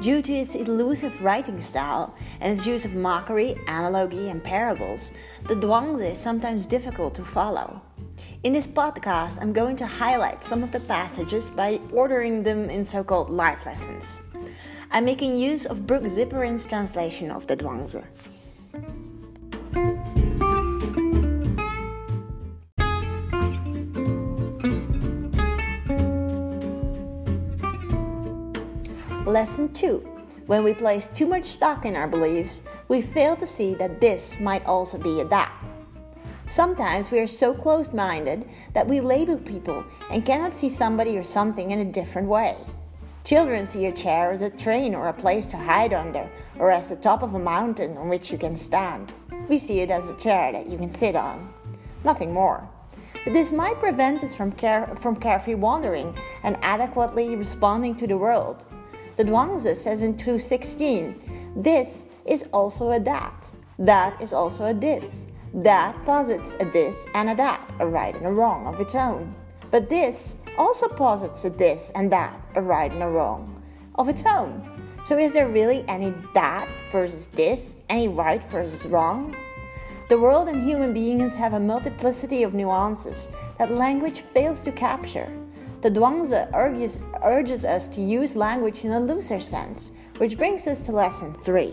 Due to its elusive writing style and its use of mockery, analogy, and parables, the Zhuangzi is sometimes difficult to follow. In this podcast, I'm going to highlight some of the passages by ordering them in so called life lessons. I'm making use of Brook Ziporyn's translation of the Zhuangzi. Lesson 2 When we place too much stock in our beliefs, we fail to see that this might also be a that. Sometimes we are so closed minded that we label people and cannot see somebody or something in a different way. Children see a chair as a train or a place to hide under, or as the top of a mountain on which you can stand. We see it as a chair that you can sit on. Nothing more. But this might prevent us from, care, from carefree wandering and adequately responding to the world. The Zhuangzi says in 216, this is also a that. That is also a this. That posits a this and a that, a right and a wrong of its own. But this also posits a this and that, a right and a wrong of its own. So is there really any that versus this, any right versus wrong? The world and human beings have a multiplicity of nuances that language fails to capture. The Zhuangzi urges, urges us to use language in a looser sense, which brings us to lesson 3.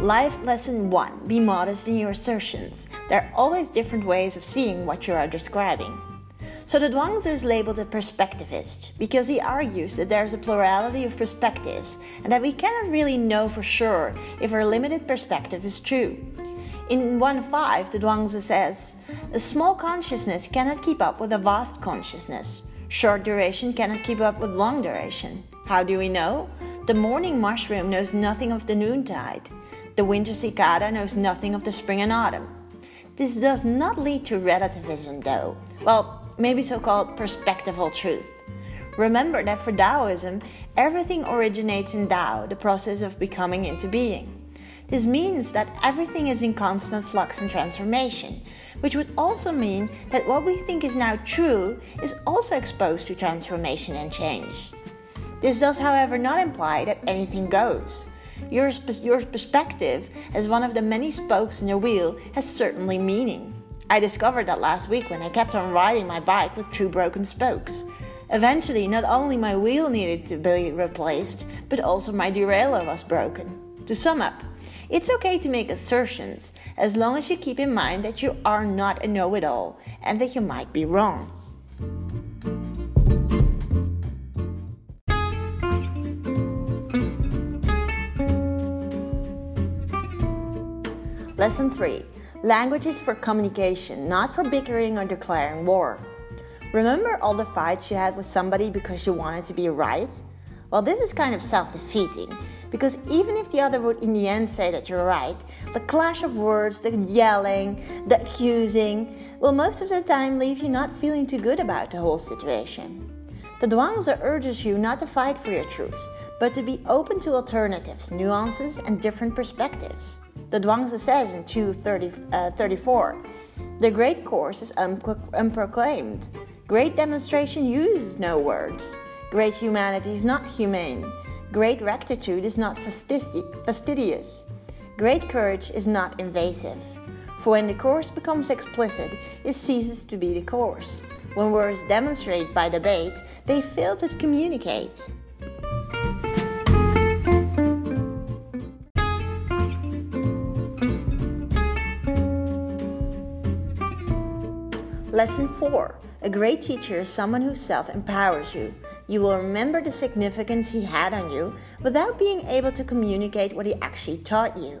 Life lesson 1 Be modest in your assertions. There are always different ways of seeing what you are describing. So the Zhuangzi is labeled a perspectivist because he argues that there is a plurality of perspectives and that we cannot really know for sure if our limited perspective is true. In 1.5, the Zhuangzi says, A small consciousness cannot keep up with a vast consciousness. Short duration cannot keep up with long duration. How do we know? The morning mushroom knows nothing of the noontide. The winter cicada knows nothing of the spring and autumn. This does not lead to relativism, though. Well, maybe so called perspectival truth. Remember that for Taoism, everything originates in Tao, the process of becoming into being. This means that everything is in constant flux and transformation, which would also mean that what we think is now true is also exposed to transformation and change. This does, however, not imply that anything goes. Your, your perspective, as one of the many spokes in the wheel, has certainly meaning. I discovered that last week when I kept on riding my bike with two broken spokes. Eventually, not only my wheel needed to be replaced, but also my derailleur was broken. To sum up, it's okay to make assertions as long as you keep in mind that you are not a know it all and that you might be wrong. Lesson 3 Language is for communication, not for bickering or declaring war. Remember all the fights you had with somebody because you wanted to be right? Well, this is kind of self defeating because even if the other would in the end say that you're right, the clash of words, the yelling, the accusing will most of the time leave you not feeling too good about the whole situation. The Zhuangzi urges you not to fight for your truth, but to be open to alternatives, nuances, and different perspectives. The Zhuangzi says in 234 uh, The great course is unproclaimed. Great demonstration uses no words. Great humanity is not humane. Great rectitude is not fastidious. Great courage is not invasive. For when the course becomes explicit, it ceases to be the course. When words demonstrate by debate, they fail to communicate. Lesson 4 A great teacher is someone who self empowers you. You will remember the significance he had on you without being able to communicate what he actually taught you.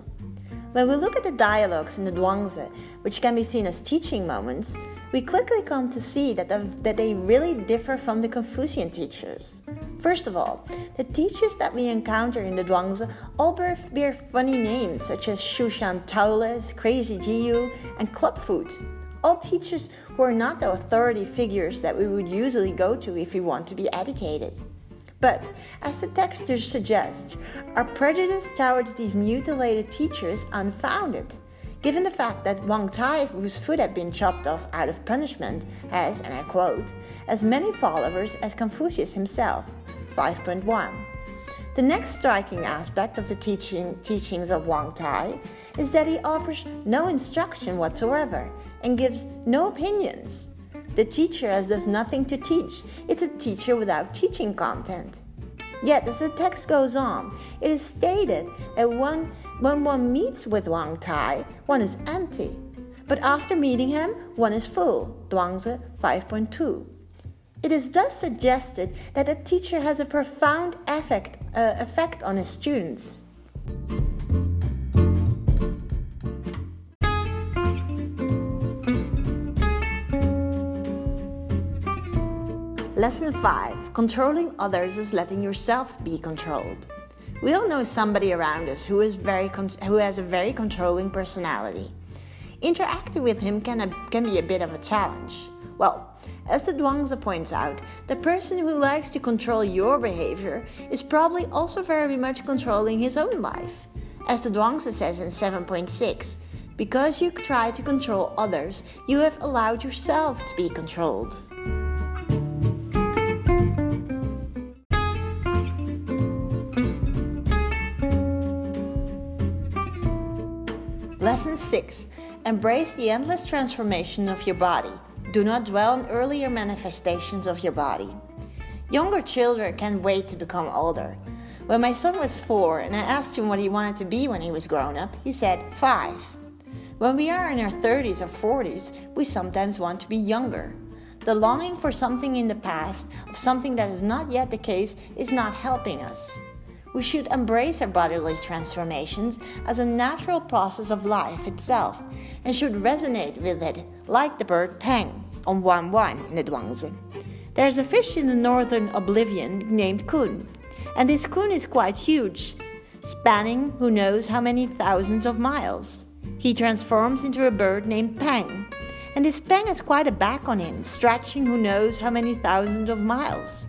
When we look at the dialogues in the Zhuangzi, which can be seen as teaching moments, we quickly come to see that, the, that they really differ from the Confucian teachers. First of all, the teachers that we encounter in the Zhuangzi all bear, bear funny names such as Shushan Taoles, Crazy Jiu, and Clubfoot all teachers who are not the authority figures that we would usually go to if we want to be educated. But, as the text suggests, our prejudice towards these mutilated teachers unfounded. given the fact that Wang Tai, whose foot had been chopped off out of punishment, has, and I quote, as many followers as Confucius himself. 5.1. The next striking aspect of the teaching, teachings of Wang Tai is that he offers no instruction whatsoever and gives no opinions. The teacher has thus nothing to teach. It's a teacher without teaching content. Yet, as the text goes on, it is stated that one, when one meets with Wang Tai, one is empty. But after meeting him, one is full. Zhuangzi 5.2. It is thus suggested that a teacher has a profound effect, uh, effect on his students. Lesson 5 Controlling others is letting yourself be controlled. We all know somebody around us who, is very who has a very controlling personality. Interacting with him can, a, can be a bit of a challenge. Well, as the Zhuangzi points out, the person who likes to control your behavior is probably also very much controlling his own life. As the Zhuangzi says in 7.6, because you try to control others, you have allowed yourself to be controlled. Lesson 6 Embrace the endless transformation of your body. Do not dwell on earlier manifestations of your body. Younger children can't wait to become older. When my son was four and I asked him what he wanted to be when he was grown up, he said, five. When we are in our 30s or 40s, we sometimes want to be younger. The longing for something in the past, of something that is not yet the case, is not helping us. We should embrace our bodily transformations as a natural process of life itself and should resonate with it like the bird Peng on 1 1 in the Zhuangzi. There's a fish in the northern oblivion named Kun, and this Kun is quite huge, spanning who knows how many thousands of miles. He transforms into a bird named Peng, and this Peng has quite a back on him, stretching who knows how many thousands of miles.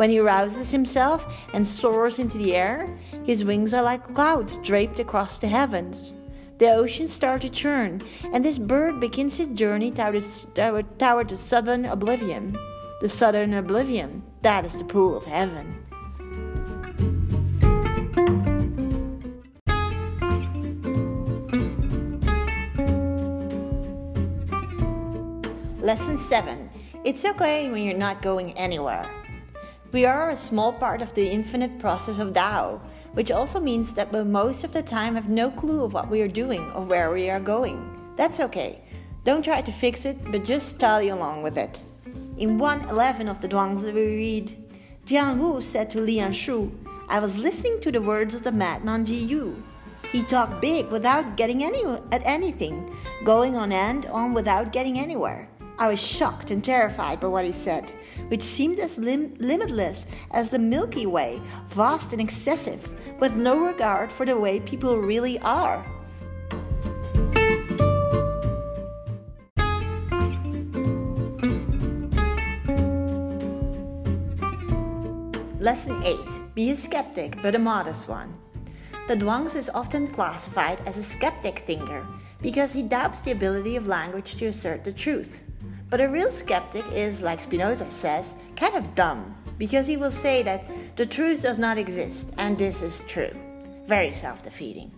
When he rouses himself and soars into the air, his wings are like clouds draped across the heavens. The oceans start to churn, and this bird begins his journey toward, toward the southern oblivion. The southern oblivion, that is the pool of heaven. Lesson 7 It's okay when you're not going anywhere. We are a small part of the infinite process of Tao, which also means that we most of the time have no clue of what we are doing or where we are going. That's okay. Don't try to fix it, but just study along with it. In 111 of the Zhuangzi we read, Jiang Wu said to Lian Shu, I was listening to the words of the madman Ji Yu. He talked big without getting any, at anything, going on and on without getting anywhere. I was shocked and terrified by what he said, which seemed as lim- limitless as the Milky Way, vast and excessive, with no regard for the way people really are. Lesson 8 Be a skeptic, but a modest one. The Zhuangzi is often classified as a skeptic thinker because he doubts the ability of language to assert the truth. But a real skeptic is, like Spinoza says, kind of dumb, because he will say that the truth does not exist, and this is true. Very self defeating.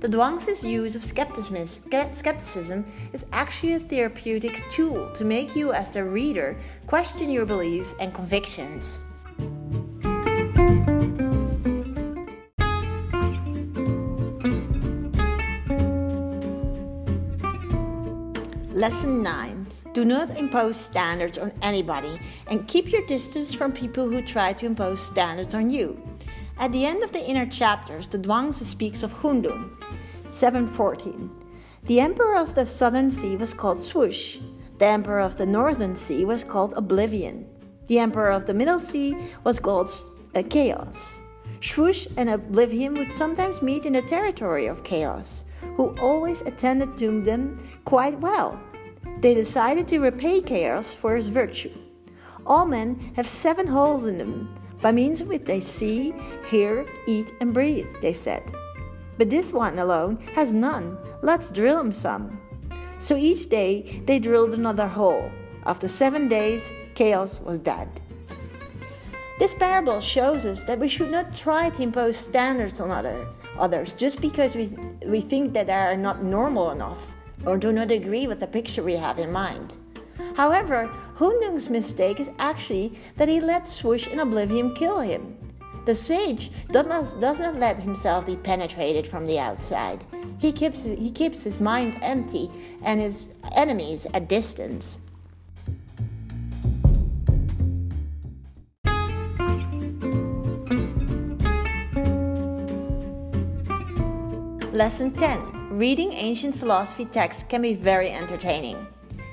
The Zhuangzi's use of skepticism is actually a therapeutic tool to make you, as the reader, question your beliefs and convictions. Lesson 9 do not impose standards on anybody and keep your distance from people who try to impose standards on you. At the end of the inner chapters, the Zhuangzi speaks of Hundun. 714. The emperor of the southern sea was called Swoosh. The emperor of the northern sea was called Oblivion. The emperor of the middle sea was called uh, Chaos. Swoosh and Oblivion would sometimes meet in the territory of Chaos, who always attended to them quite well they decided to repay Chaos for his virtue. All men have seven holes in them, by means of which they see, hear, eat, and breathe, they said. But this one alone has none. Let's drill him some. So each day they drilled another hole. After seven days, chaos was dead. This parable shows us that we should not try to impose standards on other, others just because we, we think that they are not normal enough or do not agree with the picture we have in mind. However, Hundun's mistake is actually that he let Swoosh in Oblivion kill him. The sage does not, does not let himself be penetrated from the outside. He keeps, he keeps his mind empty and his enemies at distance. Lesson 10 Reading ancient philosophy texts can be very entertaining.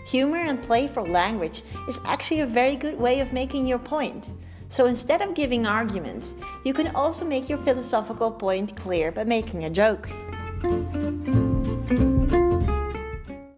Humor and playful language is actually a very good way of making your point. So instead of giving arguments, you can also make your philosophical point clear by making a joke.